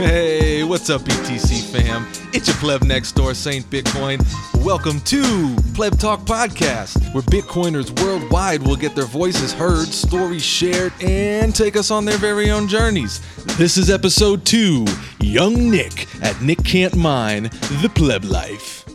Hey, what's up, BTC fam? It's your pleb next door, Saint Bitcoin. Welcome to Pleb Talk Podcast, where Bitcoiners worldwide will get their voices heard, stories shared, and take us on their very own journeys. This is episode two Young Nick at Nick Can't Mine, The Pleb Life.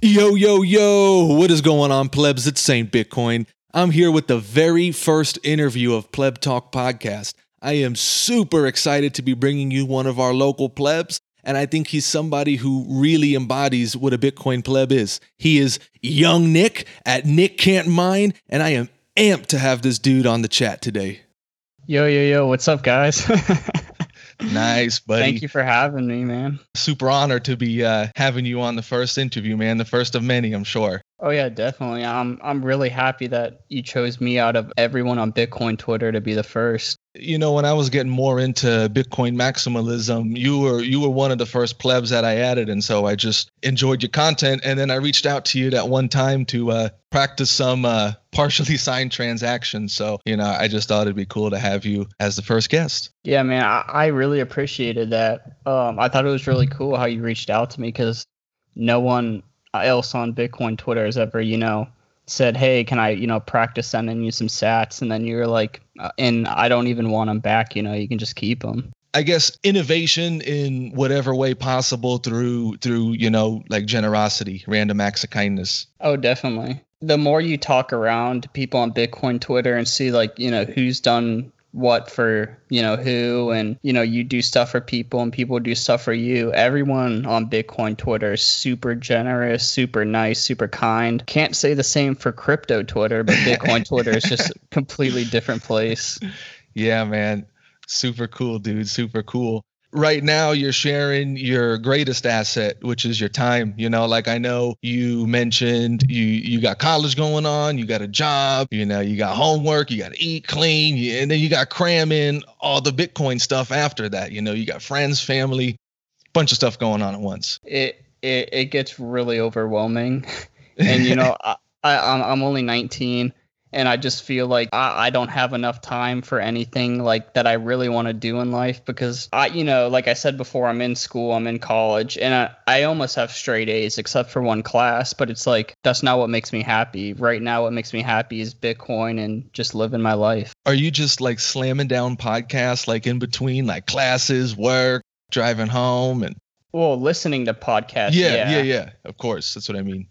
Yo, yo, yo, what is going on, plebs? It's Saint Bitcoin. I'm here with the very first interview of Pleb Talk Podcast. I am super excited to be bringing you one of our local plebs, and I think he's somebody who really embodies what a Bitcoin pleb is. He is young Nick at Nick Can't Mine, and I am amped to have this dude on the chat today. Yo, yo, yo, what's up, guys? Nice, buddy. Thank you for having me, man. Super honored to be uh, having you on the first interview, man. The first of many, I'm sure. Oh yeah, definitely. I'm I'm really happy that you chose me out of everyone on Bitcoin Twitter to be the first. You know, when I was getting more into Bitcoin maximalism, you were you were one of the first plebs that I added, and so I just enjoyed your content. And then I reached out to you that one time to uh, practice some uh, partially signed transactions. So you know, I just thought it'd be cool to have you as the first guest. Yeah, man, I, I really appreciated that. Um, I thought it was really cool how you reached out to me because no one else on Bitcoin Twitter has ever, you know, said, "Hey, can I, you know, practice sending you some Sats?" And then you're like, uh, "And I don't even want them back. You know, you can just keep them." I guess innovation in whatever way possible through through you know like generosity, random acts of kindness. Oh, definitely. The more you talk around to people on Bitcoin Twitter and see like you know who's done what for you know who and you know you do stuff for people and people do stuff for you. Everyone on bitcoin twitter is super generous super nice super kind. Can't say the same for crypto twitter but bitcoin twitter is just a completely different place. Yeah man. Super cool dude. Super cool right now you're sharing your greatest asset which is your time you know? Like i know you mentioned you you got college going on you got a job you know you got homework you got to eat clean and then you got cram in all the bitcoin stuff after that you know? You got friends family bunch of stuff going on at once. It it, it gets really overwhelming. And you know I, I i'm only 19 and I just feel like I, I, don't have enough time for anything like that I really want to do in life because I, you know, like I said before, I'm in school, I'm in college, and I, I almost have straight A's except for one class, but it's like that's not what makes me happy. Right now, what makes me happy is Bitcoin and just living my life. Are you just like slamming down podcasts like in between like classes, work, driving home, and well, listening to podcasts? Yeah, yeah, yeah, yeah. Of course, that's what I mean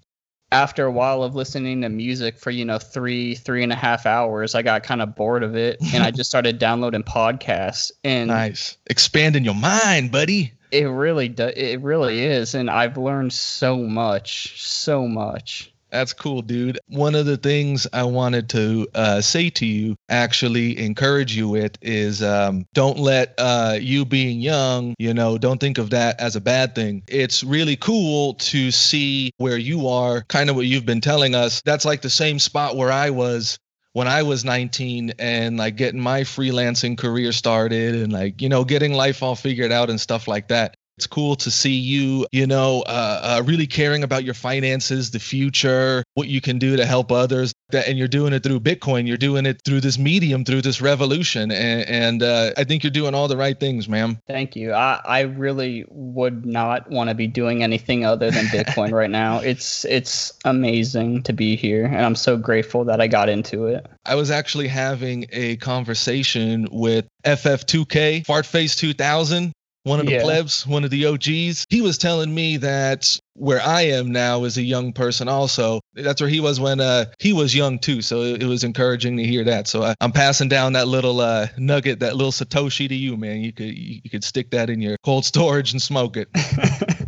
after a while of listening to music for you know three three and a half hours i got kind of bored of it and i just started downloading podcasts and nice. Expanding your mind buddy. It really does it really is and i've learned so much so much that's cool, dude. One of the things I wanted to uh, say to you, actually encourage you with, is um, don't let uh, you being young, you know, don't think of that as a bad thing. It's really cool to see where you are, kind of what you've been telling us. That's like the same spot where I was when I was 19 and like getting my freelancing career started and like, you know, getting life all figured out and stuff like that. It's cool to see you, you know, uh, uh, really caring about your finances, the future, what you can do to help others. That, and you're doing it through Bitcoin. You're doing it through this medium, through this revolution. And, and uh, I think you're doing all the right things, ma'am. Thank you. I, I really would not want to be doing anything other than Bitcoin right now. It's it's amazing to be here, and I'm so grateful that I got into it. I was actually having a conversation with FF2K, Fartface 2000 one of the yeah. plebs, one of the OGs. He was telling me that where I am now as a young person also. That's where he was when uh, he was young too. So it, was encouraging to hear that. So I, am passing down that little uh, nugget, that little satoshi to you, man. You could you, you could stick that in your cold storage and smoke it.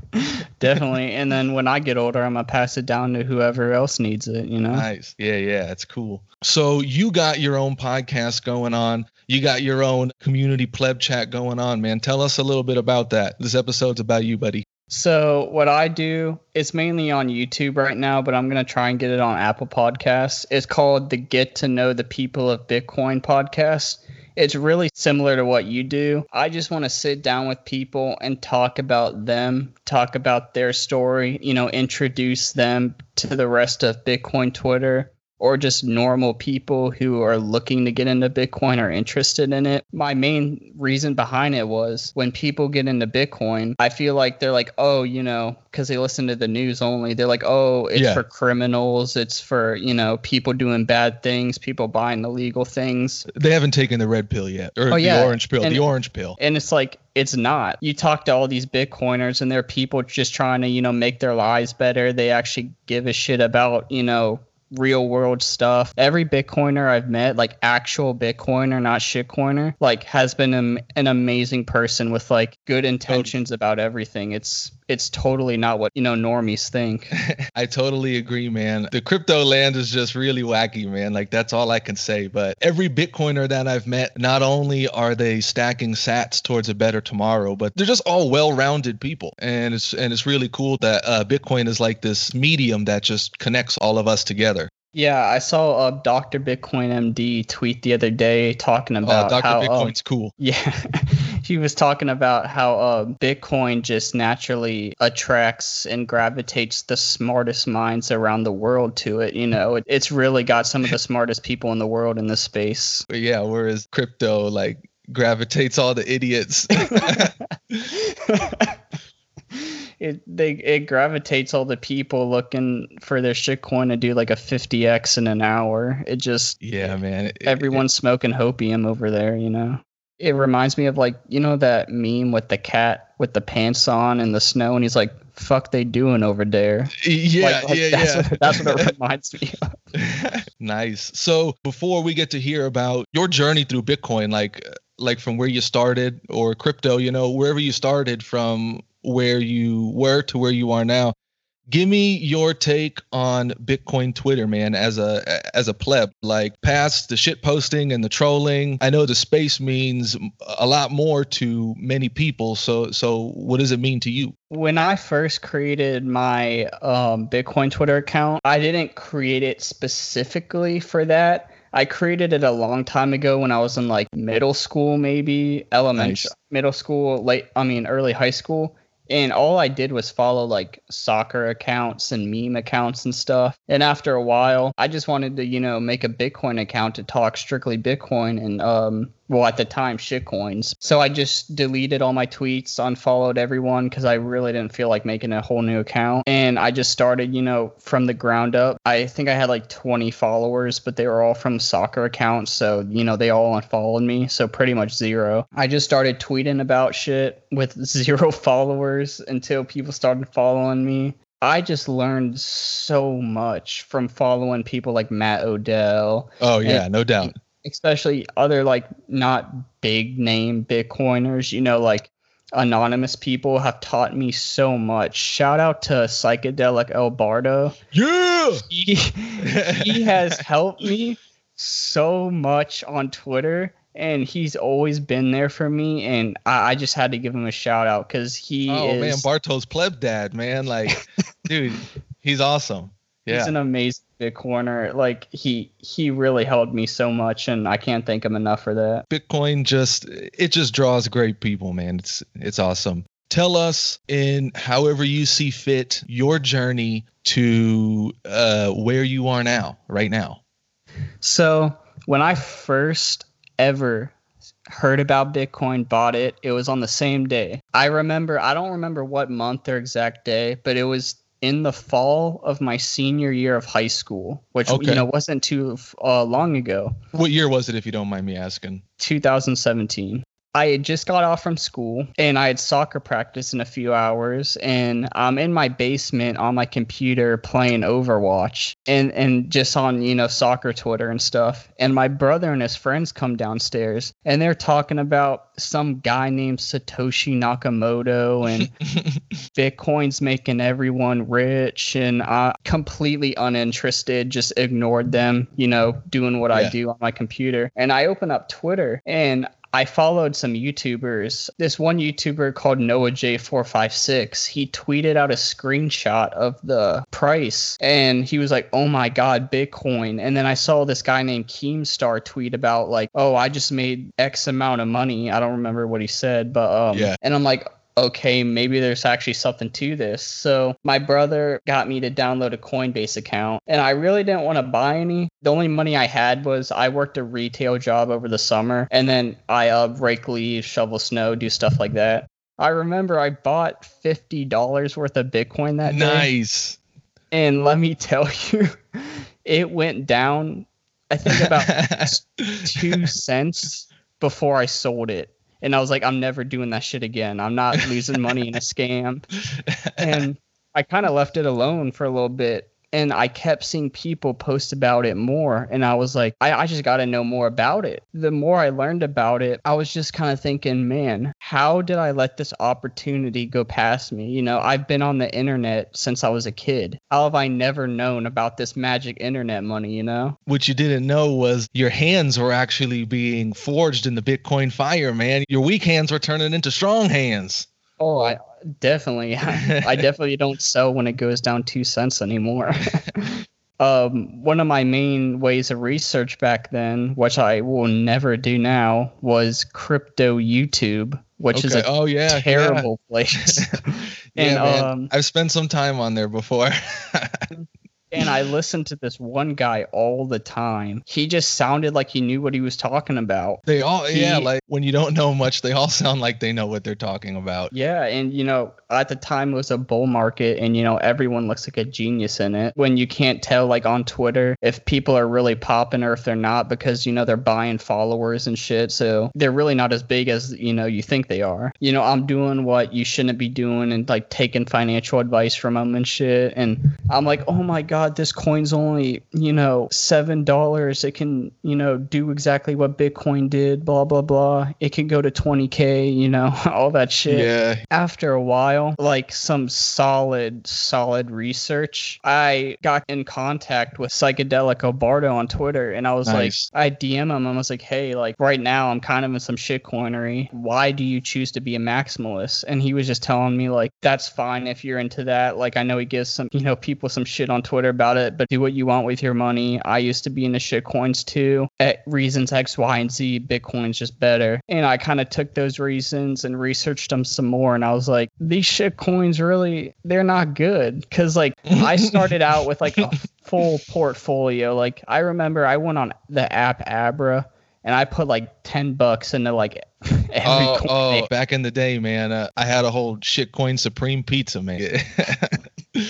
Definitely. And then when I get older, I'm gonna pass it down to whoever else needs it. You know. Nice. Yeah, yeah, It's cool. So you got your own podcast going on you got your own community pleb chat going on, man. Tell us a little bit about that. This episode's about you, buddy. So what I do, it's mainly on YouTube right now, but I'm gonna try and get it on Apple Podcasts. It's called the Get to Know the People of Bitcoin podcast. It's really similar to what you do. I just want to sit down with people and talk about them, talk about their story, you know, introduce them to the rest of Bitcoin Twitter or just normal people who are looking to get into Bitcoin or interested in it. My main reason behind it was when people get into Bitcoin, I feel like they're like, oh, you know, because they listen to the news only. They're like, oh, it's Yeah. for criminals. It's for, you know, people doing bad things, people buying illegal things. They haven't taken the red pill yet, or Oh, the yeah. orange pill. And- the orange pill. And it's like, it's not. You talk to all these Bitcoiners and they're people just trying to, you know, make their lives better. They actually give a shit about, you know, real world stuff. Every Bitcoiner I've met, like actual Bitcoiner, not shitcoiner, like has been an, an amazing person with like good intentions about everything. It's it's totally not what, you know, normies think. I totally agree, man. The crypto land is just really wacky, man. Like that's all I can say. But every Bitcoiner that I've met, not only are they stacking sats towards a better tomorrow, but they're just all well-rounded people. And it's and it's really cool that uh, Bitcoin is like this medium that just connects all of us together. Yeah, I saw uh, Dr. Bitcoin MD tweet the other day talking Uh, about Dr. how um, Bitcoin's cool. Yeah. he was talking about how uh, Bitcoin just naturally attracts and gravitates the smartest minds around the world to it. You know, it, it's really got some of the smartest people in the world in this space. Yeah, whereas crypto like gravitates all the idiots. it they it gravitates all the people looking for their shit coin to do like a 50x in an hour. It just yeah, man. It- it- everyone's smoking hopium over there, you know. It reminds me of like you know that meme with the cat with the pants on in the snow, and he's like, "Fuck, they doing over there?" yeah, Like- like, yeah, that's yeah. What, that's what it reminds me of. nice. So before we get to hear about your journey through Bitcoin, like like from where you started or crypto, you know, wherever you started from where you were to where you are now, give me your take on Bitcoin Twitter, man, as a as a pleb. Like past the shit posting and the trolling. I know the space means a lot more to many people. So so what does it mean to you? When I first created my um, Bitcoin Twitter account, I didn't create it specifically for that. I created it a long time ago when I was in like middle school, maybe elementary, Nice. middle school, late, I mean, early high school. And all I did was follow like soccer accounts and meme accounts and stuff. And after a while, I just wanted to, you know, make a Bitcoin account to talk strictly Bitcoin and, um, well, at the time, shitcoins. So I just deleted all my tweets, unfollowed everyone because I really didn't feel like making a whole new account. And I just started, you know, from the ground up. I think I had like 20 followers, but they were all from soccer accounts. So, you know, they all unfollowed me. So pretty much zero. I just started tweeting about shit with zero followers until people started following me. I just learned so much from following people like Matt Odell, Oh yeah, no doubt. especially other like not big name Bitcoiners, you know, like anonymous people have taught me so much. Shout out to Psychedelic El Barto. Yeah. He, he has helped me so much on Twitter and he's always been there for me and I, I just had to give him a shout out because he Oh is man, Barto's pleb dad, man. Like, dude, he's awesome. he's an amazing Bitcoiner. Like he he really helped me so much and I can't thank him enough for that. Bitcoin just it just draws great people, man. It's it's awesome. Tell us in however you see fit your journey to uh, where you are now, right now. So when I first ever heard about Bitcoin, bought it, it was on the same day. I remember, I don't remember what month or exact day, but it was in the fall of my senior year of high school, which Okay. you know wasn't too uh, long ago, What year was it, if you don't mind me asking? 2017. I had just got off from school and I had soccer practice in a few hours and I'm in my basement on my computer playing Overwatch and and just on, you know, soccer Twitter and stuff. And my brother and his friends come downstairs and they're talking about some guy named Satoshi Nakamoto and Bitcoin's making everyone rich and I completely uninterested, just ignored them, you know, doing what Yeah. I do on my computer. And I open up Twitter and I followed some YouTubers. This one YouTuber called Noah J456, he tweeted out a screenshot of the price and he was like, Oh my God, Bitcoin. And then I saw this guy named Keemstar tweet about, like, Oh, I just made X amount of money. I don't remember what he said, but, um, Yeah. and I'm like, okay, maybe there's actually something to this. So my brother got me to download a Coinbase account, and I really didn't want to buy any. The only money I had was I worked a retail job over the summer, and then I uh, rake leaves, shovel snow, do stuff like that. I remember I bought fifty dollars worth of Bitcoin that day. Nice. And let me tell you, it went down. I think about two cents before I sold it and I was like, I'm never doing that shit again. I'm not losing money in a scam. And I kind of left it alone for a little bit and I kept seeing people post about it more. And I was like, I, I just got to know more about it. The more I learned about it, I was just kind of thinking, man, how did I let this opportunity go past me? You know, I've been on the internet since I was a kid. How have I never known about this magic internet money, you know? What you didn't know was your hands were actually being forged in the Bitcoin fire, man. Your weak hands were turning into strong hands. Oh, I definitely. I definitely don't sell when it goes down two cents anymore. um, one of my main ways of research back then, which I will never do now, was crypto YouTube, which okay. is a oh yeah terrible yeah. place. and yeah, um, I've spent some time on there before and I listened to this one guy all the time. He just sounded like he knew what he was talking about. They all, he, yeah, like when you don't know much, they all sound like they know what they're talking about. Yeah, and you know, at the time it was a bull market, and you know, everyone looks like a genius in it. When you can't tell, like on Twitter, if people are really popping or if they're not, because you know they're buying followers and shit. So they're really not as big as you know you think they are. You know, I'm doing what you shouldn't be doing and like taking financial advice from them and shit. And I'm like, oh my god this coin's only, you know, $7. It can, you know, do exactly what Bitcoin did, blah, blah, blah. It can go to 20K, you know, all that shit. Yeah. After a while, like some solid, solid research, I got in contact with Psychedelic Obardo on Twitter and I was nice. like, I DM him. I was like, hey, like right now I'm kind of in some shitcoinery. Why do you choose to be a maximalist? And he was just telling me, like, that's fine if you're into that. Like, I know he gives some, you know, people some shit on Twitter about it, but do what you want with your money. I used to be into shit coins too. At reasons X, Y, and Z, Bitcoin's just better. And I kind of took those reasons and researched them some more. And I was like, these shit coins really, they're not good. Cause like I started out with like a full portfolio. Like I remember I went on the app Abra and I put like 10 bucks into like every oh, coin. Oh, back in the day, man, uh, I had a whole shitcoin supreme pizza, man.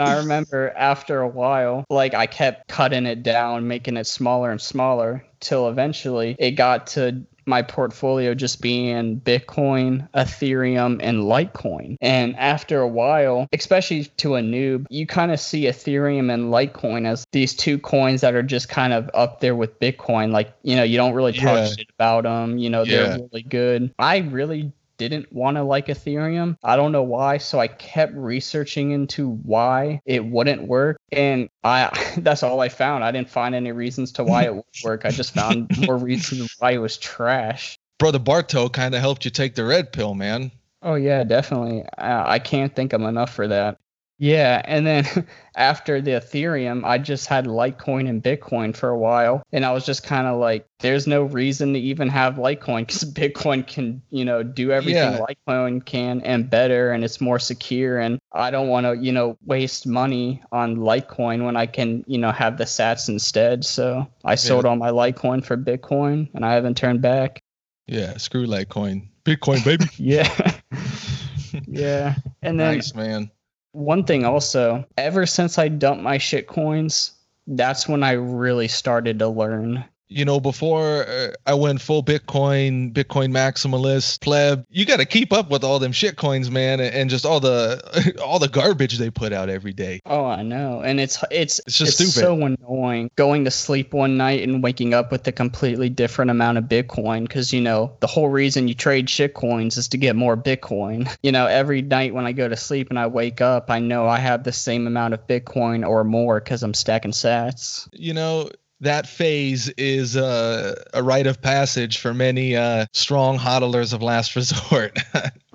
And I remember after a while, like I kept cutting it down, making it smaller and smaller till eventually it got to my portfolio just being Bitcoin, Ethereum, and Litecoin. And after a while, especially to a noob, you kind of see Ethereum and Litecoin as these two coins that are just kind of up there with Bitcoin. Like, you know, you don't really talk yeah. shit about them. You know, they're really good. I really didn't want to like Ethereum. I don't know why. So I kept researching into why it wouldn't work. And I that's all I found. I didn't find any reasons to why it would work. I just found more reasons why it was trash. Brother Barto kind of helped you take the red pill, man. Oh yeah, definitely. I, I can't thank him enough for that. Yeah, and then after the Ethereum, I just had Litecoin and Bitcoin for a while, and I was just kind of like, there's no reason to even have Litecoin because Bitcoin can, you know, do everything yeah. Litecoin can and better, and it's more secure. And I don't want to, you know, waste money on Litecoin when I can, you know, have the Sats instead. So I sold yeah. all my Litecoin for Bitcoin, and I haven't turned back. Yeah, screw Litecoin, Bitcoin, baby. yeah, yeah, and then nice man one thing also, ever since I dumped my shit coins, that's when I really started to learn you know, before uh, I went full Bitcoin, Bitcoin maximalist, pleb, you got to keep up with all them shit coins, man, and just all the all the garbage they put out every day. Oh, I know, and it's it's it's just it's stupid. so annoying going to sleep one night and waking up with a completely different amount of Bitcoin because you know the whole reason you trade shit coins is to get more Bitcoin. You know, every night when I go to sleep and I wake up, I know I have the same amount of Bitcoin or more because I'm stacking Sats. You know, that phase is uh, a rite of passage for many uh, strong hodlers of last resort.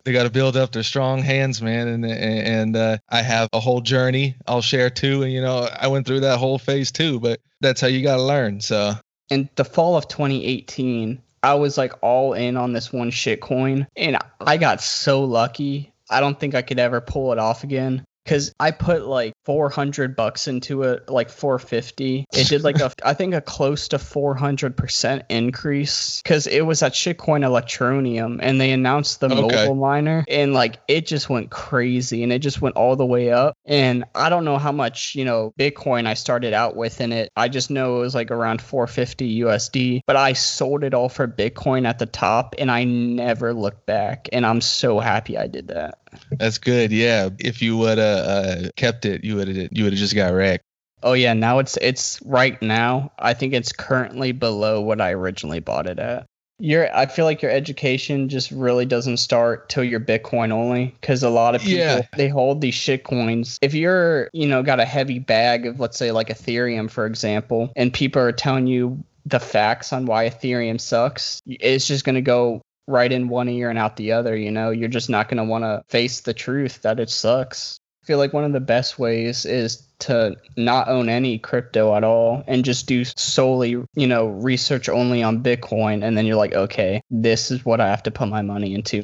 they got to build up their strong hands, man. And and uh, I have a whole journey I'll share too. And you know, I went through that whole phase too. But that's how you got to learn. So in the fall of 2018, I was like all in on this one shit coin and I got so lucky. I don't think I could ever pull it off again because I put like 400 bucks into it, like 450. It did like a, I think a close to 400% increase because it was at shitcoin Electroneum and they announced the okay. mobile miner and like it just went crazy and it just went all the way up. And I don't know how much, you know, Bitcoin I started out with in it. I just know it was like around 450 USD, but I sold it all for Bitcoin at the top and I never looked back. And I'm so happy I did that. That's good. Yeah. If you would have uh, kept it, you would have you would have just got wrecked. Oh yeah, now it's it's right now. I think it's currently below what I originally bought it at. Your I feel like your education just really doesn't start till you're Bitcoin only because a lot of people yeah. they hold these shit coins. If you're you know got a heavy bag of let's say like Ethereum for example, and people are telling you the facts on why Ethereum sucks, it's just gonna go right in one ear and out the other. You know, you're just not going to want to face the truth that it sucks. Feel like one of the best ways is to not own any crypto at all and just do solely, you know, research only on Bitcoin. And then you're like, okay, this is what I have to put my money into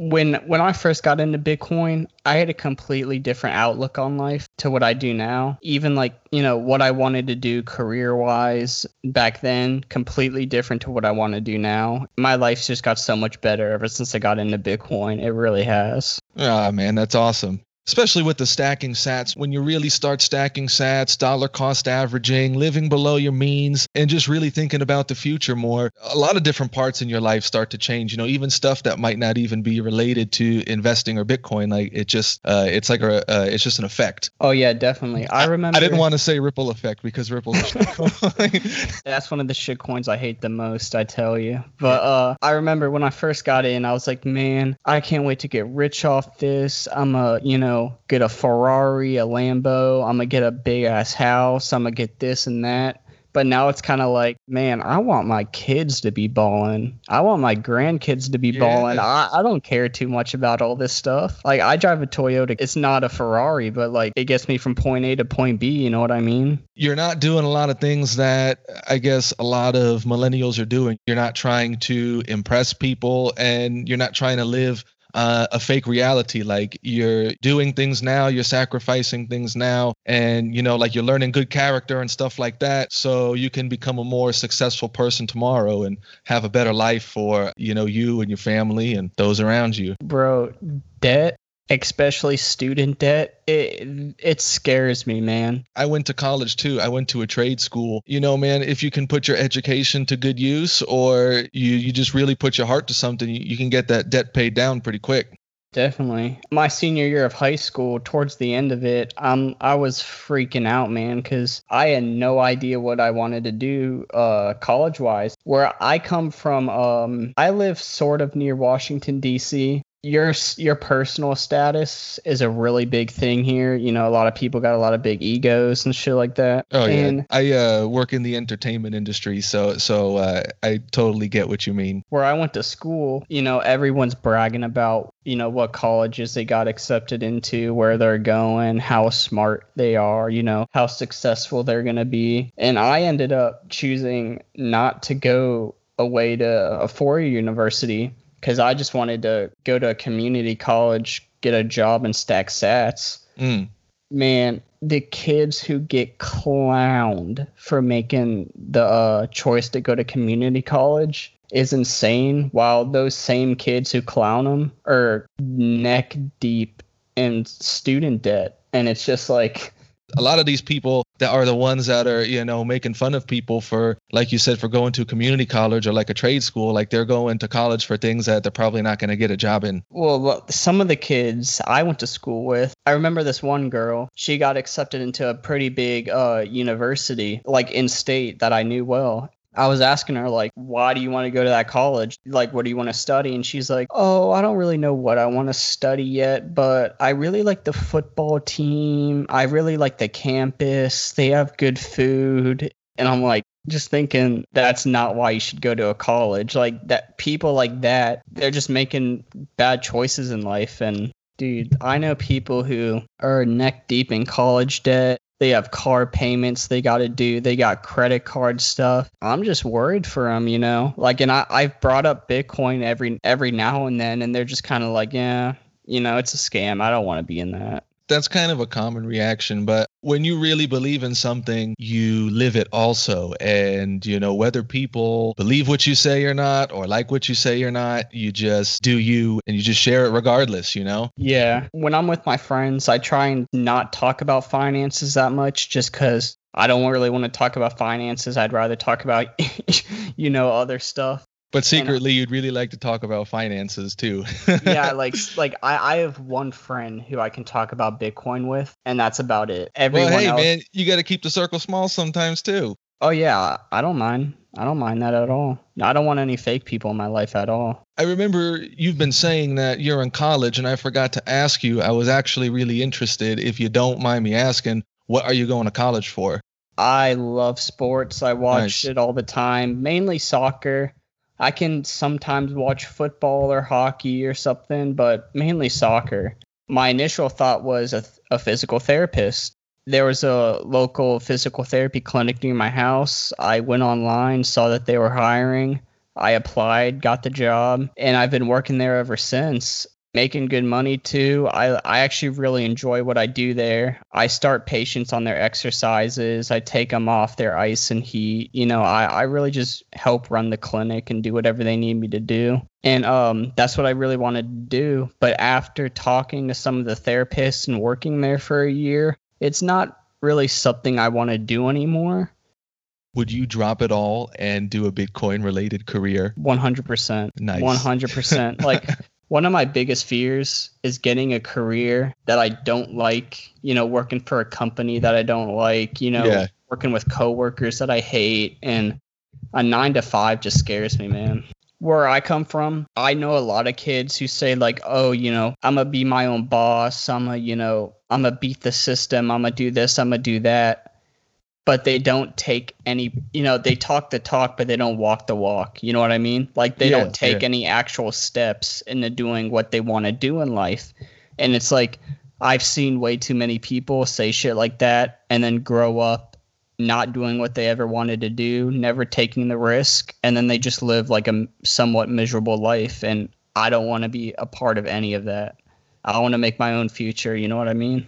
when when I first got into Bitcoin, I had a completely different outlook on life to what I do now. Even like, you know, what I wanted to do career-wise back then, completely different to what I want to do now. My life's just got so much better ever since I got into Bitcoin. It really has. Ah, man, that's awesome especially with the stacking sats when you really start stacking sats dollar cost averaging living below your means and just really thinking about the future more a lot of different parts in your life start to change. You know even stuff that might not even be related to investing or bitcoin like it just uh, it's like a uh, it's just an effect. Oh yeah definitely. I remember i, didn't want to say ripple effect because ripple that's one of the shit coins i hate the most i tell you. But uh i remember when i first got in i was like man i can't wait to get rich off this. I'm a you know get a Ferrari, a Lambo. I'm gonna get a big ass house. I'm gonna get this and that. But now it's kind of like, man, I want my kids to be balling. I want my grandkids to be yeah. balling. I, I don't care too much about all this stuff. Like, I drive a Toyota. It's not a Ferrari, but like, it gets me from point A to point B. You know what I mean? You're not doing a lot of things that I guess a lot of millennials are doing. You're not trying to impress people and you're not trying to live uh, a fake reality. Like you're doing things now, you're sacrificing things now, and you know, like you're learning good character and stuff like that, so you can become a more successful person tomorrow and have a better life for you know you and your family and those around you. Bro, debt especially student debt it it scares me man. I went to college too. I went to a trade school. You know man if you can put your education to good use or you you just really put your heart to something you, you can get that debt paid down pretty quick. Definitely. My senior year of high school, towards the end of it, um, I was freaking out, man, because I had no idea what I wanted to do, uh, college wise. Where I come from, um, I live sort of near Washington D.C your your personal status is a really big thing here. You know, a lot of people got a lot of big egos and shit like that. Oh and yeah, I uh, work in the entertainment industry, so so uh, I totally get what you mean. Where I went to school, you know, everyone's bragging about you know what colleges they got accepted into, where they're going, how smart they are, you know, how successful they're gonna be, and I ended up choosing not to go away to a four-year university because I just wanted to go to a community college, get a job, and stack sats. Mm. Man, the kids who get clowned for making the uh, choice to go to community college is insane. While those same kids who clown them are neck deep in student debt, and it's just like a lot of these people that are the ones that are you know making fun of people for like you said for going to community college or like a trade school like they're going to college for things that they're probably not going to get a job in. Well some of the kids i went to school with i remember this one girl she got accepted into a pretty big uh, university like in state that i knew well I was asking her, like, why do you want to go to that college? Like, what do you want to study? And she's like, oh, I don't really know what I want to study yet, but I really like the football team. I really like the campus. They have good food. And I'm like, just thinking that's not why you should go to a college. Like, that people like that, they're just making bad choices in life. And dude, I know people who are neck deep in college debt They have car payments they got to do. They got credit card stuff. I'm just worried for them, you know. Like, and I I've brought up Bitcoin every every now and then, and they're just kind of like, yeah, you know, it's a scam. I don't want to be in that that's kind of a common reaction but when you really believe in something you live it also and you know whether people believe what you say or not or like what you say or not you just do you and you just share it regardless you know yeah when i'm with my friends i try and not talk about finances that much just because I don't really want to talk about finances. I'd rather talk about, you know, other stuff. But uh, secretly, you'd really like to talk about finances too. yeah, like like I, I have one friend who I can talk about Bitcoin with, and that's about it. Everyone well, hey else, man, you got to keep the circle small sometimes too. Oh yeah, I don't mind. I don't mind that at all. I don't want any fake people in my life at all. I remember you've been saying that you're in college, and I forgot to ask you. I was actually really interested. If you don't mind me asking, what are you going to college for? I love sports. I watch nice. it all the time, mainly soccer. I can sometimes watch football or hockey or something, but mainly soccer. My initial thought was a, a physical therapist. There was a local physical therapy clinic near my house. I went online, saw that they were hiring. I applied, got the job, and I've been working there ever since making good money too. I I actually really enjoy what I do there. I start patients on their exercises. I take them off their ice and heat. You know, I I really just help run the clinic and do whatever they need me to do. And um that's what I really wanted to do. But after talking to some of the therapists and working there for a year, it's not really something I want to do anymore. Would you drop it all and do a Bitcoin related career? 100%. Nice. 100%. Like one of my biggest fears is getting a career that I don't like, you know, working for a company that I don't like, you know, yeah. working with coworkers that I hate and a 9 to 5 just scares me, man. Where I come from, I know a lot of kids who say like, "Oh, you know, I'm going to be my own boss. I'm to, you know, I'm going to beat the system. I'm going to do this, I'm going to do that." But they don't take any you know they talk the talk but they don't walk the walk. You know what i mean? Like they yeah, don't take yeah. any actual steps into doing what they want to do in life. And it's like i've seen way too many people say shit like that and then grow up not doing what they ever wanted to do never taking the risk and then they just live like a somewhat miserable life. And i don't want to be a part of any of that. I want to make my own future. You know what i mean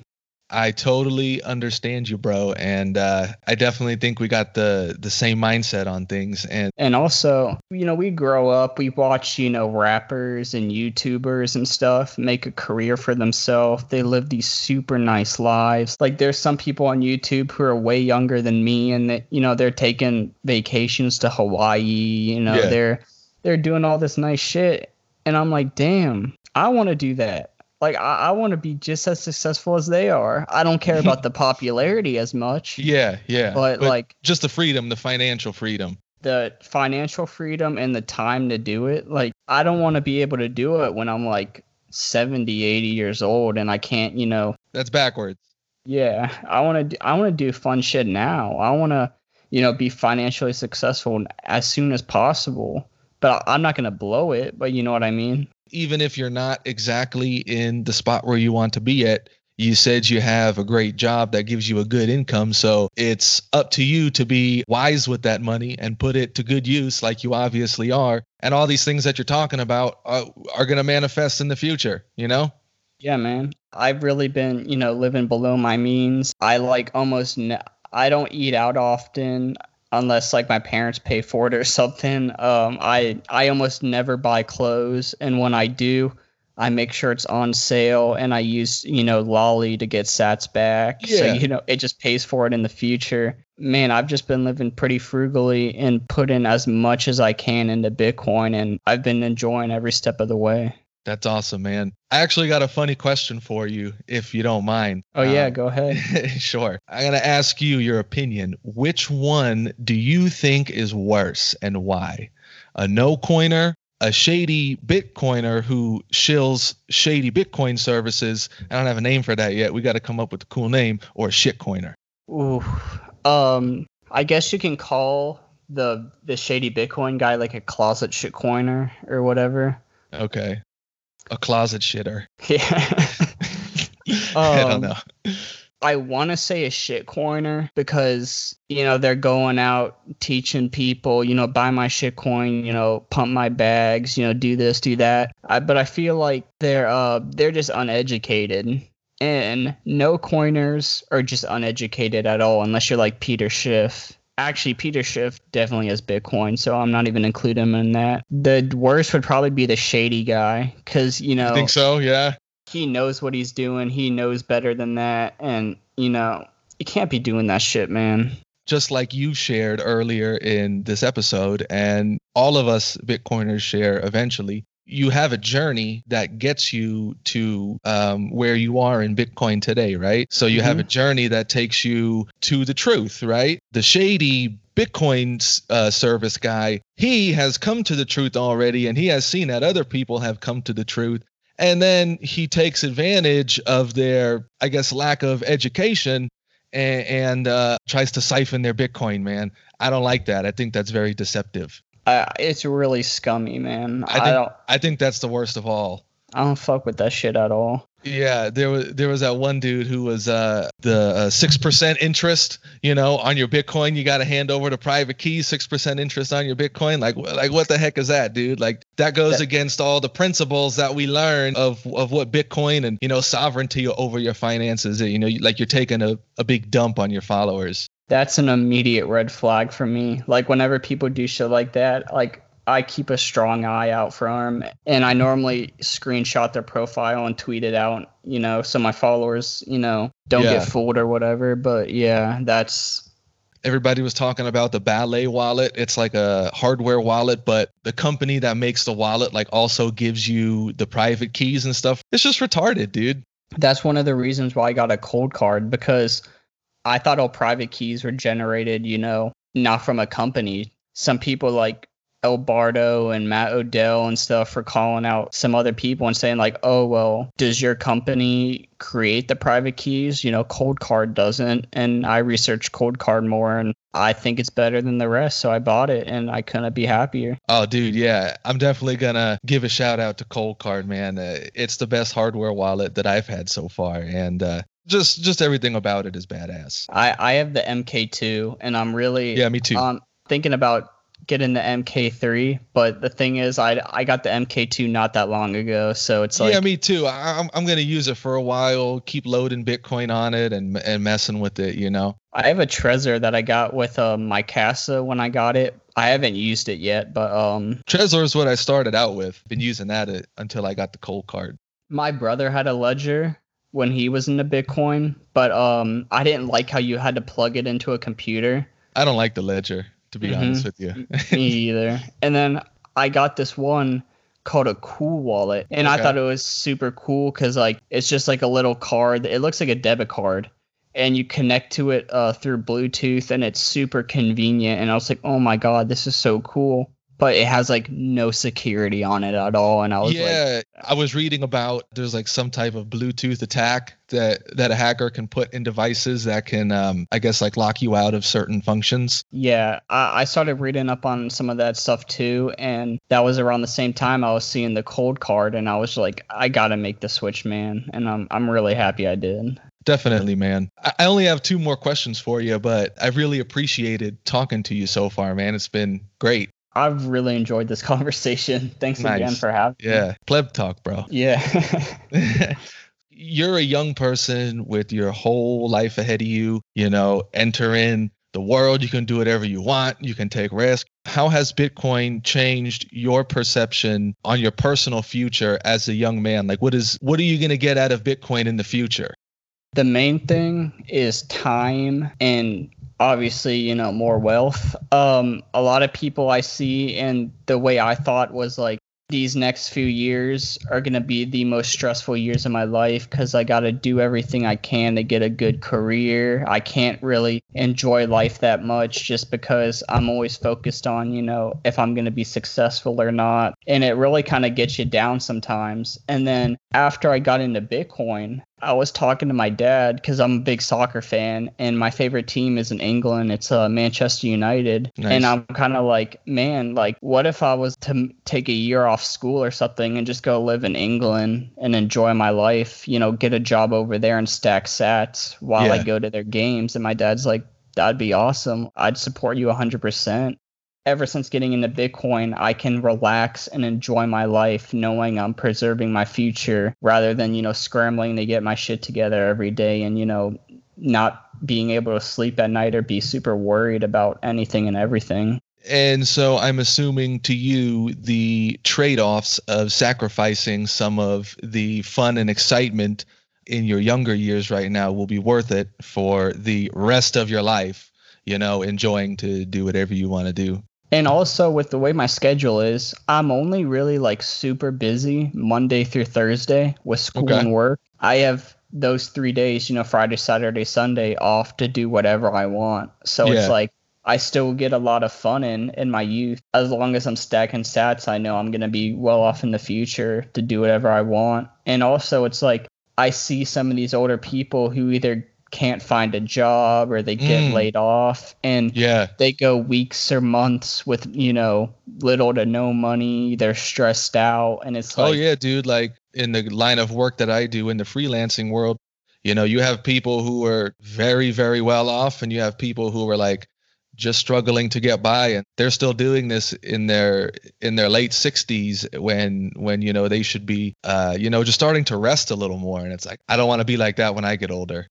I totally understand you, bro, and uh, I definitely think we got the the same mindset on things. And and also, you know, we grow up, we watch, you know, rappers and YouTubers and stuff make a career for themselves. They live these super nice lives. Like there's some people on YouTube who are way younger than me, and that you know they're taking vacations to Hawaii. You know, yeah. they're they're doing all this nice shit, and I'm like, damn, I want to do that like I, I want to be just as successful as they are. I don't care about the popularity as much. Yeah, yeah. But, but, like just the freedom, the financial freedom. The financial freedom and the time to do it. Like I don't want to be able to do it when I'm like 70, 80 years old and I can't, you know. That's backwards. Yeah, I want to I want to do fun shit now. I want to, you know, be financially successful as soon as possible. But I'm not going to blow it, but you know what I mean? Even if you're not exactly in the spot where you want to be at, you said you have a great job that gives you a good income. So it's up to you to be wise with that money and put it to good use, like you obviously are. And all these things that you're talking about uh, are, are going to manifest in the future, you know? Yeah, man. I've really been, you know, living below my means. I like almost, ne- I don't eat out often unless like my parents pay for it or something. Um, I I almost never buy clothes, and when I do, I make sure it's on sale, and I use you know Lolli to get Sats back, yeah. so you know it just pays for it in the future. Man, I've just been living pretty frugally and putting as much as I can into Bitcoin, and I've been enjoying every step of the way. That's awesome, man. I actually got a funny question for you, if you don't mind. Oh, yeah, um, go ahead. sure. I'm going to ask you your opinion. Which one do you think is worse and why? A no coiner, a shady Bitcoiner who shills shady Bitcoin services? I don't have a name for that yet. We got to come up with a cool name, or a shitcoiner. Ooh. Um, I guess you can call the the shady Bitcoin guy like a closet shitcoiner or whatever. Okay a closet shitter. Yeah. I don't um, know. I want to say a shit coiner because you know they're going out teaching people, you know, buy my shit coin, you know, pump my bags, you know, do this, do that. I, but I feel like they're uh they're just uneducated. And no coiners are just uneducated at all unless you're like Peter Schiff. Actually, Peter Schiff definitely has Bitcoin, so I'm not even including him in that. The worst would probably be the shady guy, because you know. I think so, yeah he knows what he's doing. He knows better than that. And, you know, you can't be doing that shit, man. Just like you shared earlier in this episode, and all of us Bitcoiners share eventually, you have a journey that gets you to um, where you are in Bitcoin today, right? So you mm-hmm. have a journey that takes you to the truth, right? The shady Bitcoin uh, service guy, he has come to the truth already, and he has seen that other people have come to the truth and then he takes advantage of their i guess lack of education and, and uh, tries to siphon their bitcoin man i don't like that i think that's very deceptive uh, it's really scummy man I, think, I don't i think that's the worst of all i don't fuck with that shit at all yeah, there was there was that one dude who was uh, the uh, six uh, percent interest, you know, on your Bitcoin. You got to hand over the private keys, six percent interest on your Bitcoin. Like, like what the heck is that, dude? Like that goes that, against all the principles that we learn of of what Bitcoin and you know sovereignty over your finances. You know, like you're taking a, a big dump on your followers. That's an immediate red flag for me. Like whenever people do shit like that, like I keep a strong eye out for them, and I normally screenshot their profile and tweet it out, you know, so my followers, you know, don't yeah. get fooled or whatever. But yeah, that's. Everybody was talking about the Ballet wallet. It's like a hardware wallet, but the company that makes the wallet like also gives you the private keys and stuff. It's just retarded, dude. That's one of the reasons why I got a Coldcard because I thought all private keys were generated, you know, not from a company. Some people like El Barto and Matt Odell and stuff for calling out some other people and saying like, "Oh well, does your company create the private keys? You know, Coldcard doesn't." And I researched Coldcard more, and I think it's better than the rest, so I bought it, and I couldn't be happier. Oh, dude, yeah, I'm definitely gonna give a shout out to Coldcard, man. Uh, it's the best hardware wallet that I've had so far, and uh, just just everything about it is badass. I I have the MK2, and I'm really yeah, me too. Um, thinking about getting the MK3, but the thing is, I I got the MK2 not that long ago, so it's like yeah, me too. I'm I'm gonna use it for a while, keep loading Bitcoin on it and and messing with it, you know. I have a Trezor that I got with uh, my Casa when I got it. I haven't used it yet, but um, Trezor is what I started out with. Been using that uh, until I got the Coldcard. My brother had a Ledger when he was into Bitcoin, but um, I didn't like how you had to plug it into a computer. I don't like the Ledger to be mm-hmm. honest with you. Me either. And then I got this one called a CoolWallet and okay. i thought it was super cool because like it's just like a little card it looks like a debit card and you connect to it uh, through bluetooth and it's super convenient and i was like oh my god this is so cool but it has like no security on it at all. And I was like yeah, like, I was reading about there's like some type of Bluetooth attack that that a hacker can put in devices that can, um, I guess, like lock you out of certain functions. Yeah, I, I started reading up on some of that stuff too, and that was around the same time I was seeing the Coldcard, and I was like, I gotta make the switch, man, and I'm I'm really happy I did. Definitely, man. I only have two more questions for you, but I've really appreciated talking to you so far, man. It's been great. I've really enjoyed this conversation. Thanks nice. again for having me. yeah. me. Pleb talk, bro. Yeah. You're a young person with your whole life ahead of you, you know, enter in the world. You can do whatever you want. You can take risks. How has Bitcoin changed your perception on your personal future as a young man? Like what is what are you going to get out of Bitcoin in the future? The main thing is time and obviously you know more wealth um a lot of people i see and the way i thought was like these next few years are going to be the most stressful years of my life because I got to do everything I can to get a good career. I can't really enjoy life that much just because I'm always focused on, you know, if I'm going to be successful or not. And it really kind of gets you down sometimes. And then after I got into Bitcoin, I was talking to my dad because I'm a big soccer fan, and my favorite team is in England. It's uh, Manchester United, Nice. and I'm kind of like, man, like, what if I was to m- take a year off school or something and just go live in England and enjoy my life? You know, get a job over there and stack sats while I go to their games. And my dad's like, that'd be awesome. I'd support you 100% ever since getting into Bitcoin, I can relax and enjoy my life knowing I'm preserving my future rather than, you know, scrambling to get my shit together every day and, you know, not being able to sleep at night or be super worried about anything and everything. And so I'm assuming to you the trade offs of sacrificing some of the fun and excitement in your younger years right now will be worth it for the rest of your life, you know, enjoying to do whatever you want to do. And also with the way my schedule is, I'm only really like super busy Monday through Thursday with school Okay. and work. I have those three days, you know, Friday, Saturday, Sunday off to do whatever I want. So Yeah. it's like I still get a lot of fun in in my youth. As long as I'm stacking sats, I know I'm gonna be well off in the future to do whatever I want. And also it's like I see some of these older people who either can't find a job or they get Mm. laid off and Yeah. they go weeks or months with you know little to no money they're stressed out and it's like oh yeah, dude. Like in the line of work that I do in the freelancing world, you know, you have people who are very, very well off, and you have people who are like just struggling to get by, and they're still doing this in their in their late sixties when when you know they should be, uh, you know, just starting to rest a little more. And it's like I don't want to be like that when I get older.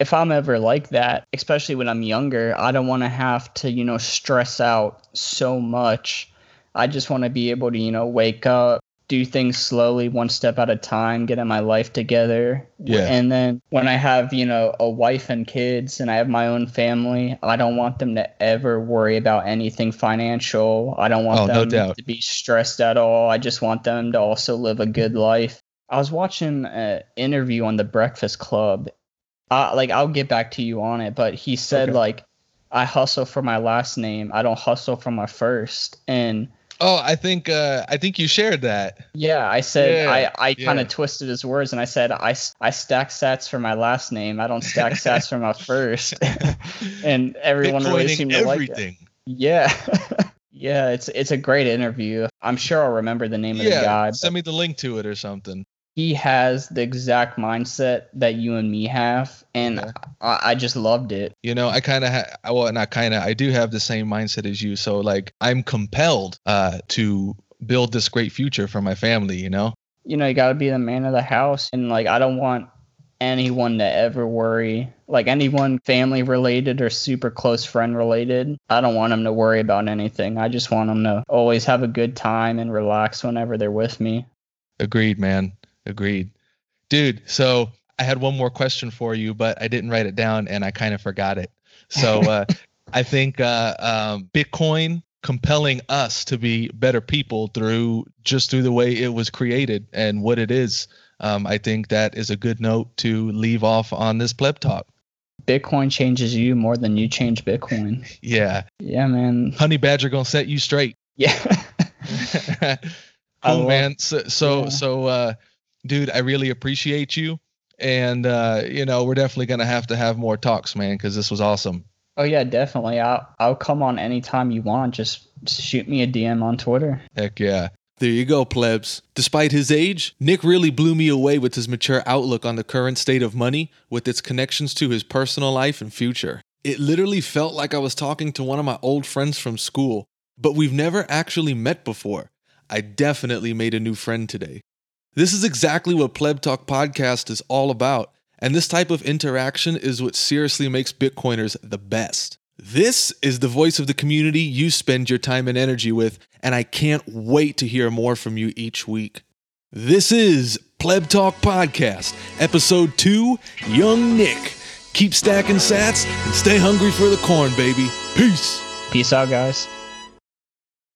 If i'm ever like that especially when i'm younger i don't want to have to you know stress out so much. I just want to be able to you know wake up do things slowly one step at a time getting my life together. Yeah. and then when i have you know a wife and kids and i have my own family i don't want them to ever worry about anything financial. I don't want Oh, no them doubt. to be stressed at all. I just want them to also live a good life. I was watching an interview on the breakfast club uh, like I'll get back to you on it, but he said Okay. like I hustle for my last name. I don't hustle for my first. And Oh, I think uh, I think you shared that. yeah, I said Yeah, I I kind of twisted his words and I said I, I stack sats for my last name. I don't stack sats for my first. and everyone really seemed to like it. Yeah. yeah, it's it's a great interview. I'm sure I'll remember the name of the yeah, guy. send me the link to it or something. He has the exact mindset that you and me have and Okay. I, I just loved it. You know, I kind of, ha- well, not kind of, I do have the same mindset as you. So, like, I'm compelled uh, to build this great future for my family, you know? you know, you got to be the man of the house. And like, I don't want anyone to ever worry, like anyone family related or super close friend related. I don't want them to worry about anything. I just want them to always have a good time and relax whenever they're with me. Agreed, man. Agreed. Dude, so I had one more question for you, but I didn't write it down and I kind of forgot it. So, uh, I think uh, um, Bitcoin compelling us to be better people through just through the way it was created and what it is. Um, I think that is a good note to leave off on this pleb talk. Bitcoin changes you more than you change Bitcoin. Yeah, Yeah, man. Honey Badger gonna set you straight. Yeah. Cool man. So so yeah. so uh dude, I really appreciate you. And uh, you know, we're definitely gonna have to have more talks, man, because this was awesome. oh yeah, definitely. I'll I'll come on anytime you want. Just shoot me a DM on Twitter. Heck yeah. There you go, plebs. Despite his age, Nick really blew me away with his mature outlook on the current state of money with its connections to his personal life and future. It literally felt like I was talking to one of my old friends from school, but we've never actually met before. I definitely made a new friend today. This is exactly what Pleb Talk Podcast is all about, and this type of interaction is what seriously makes Bitcoiners the best. This is the voice of the community you spend your time and energy with, and I can't wait to hear more from you each week. This is Pleb Talk Podcast, Episode 2 Young Nick. Keep stacking sats and stay hungry for the corn, baby. Peace. Peace out, guys.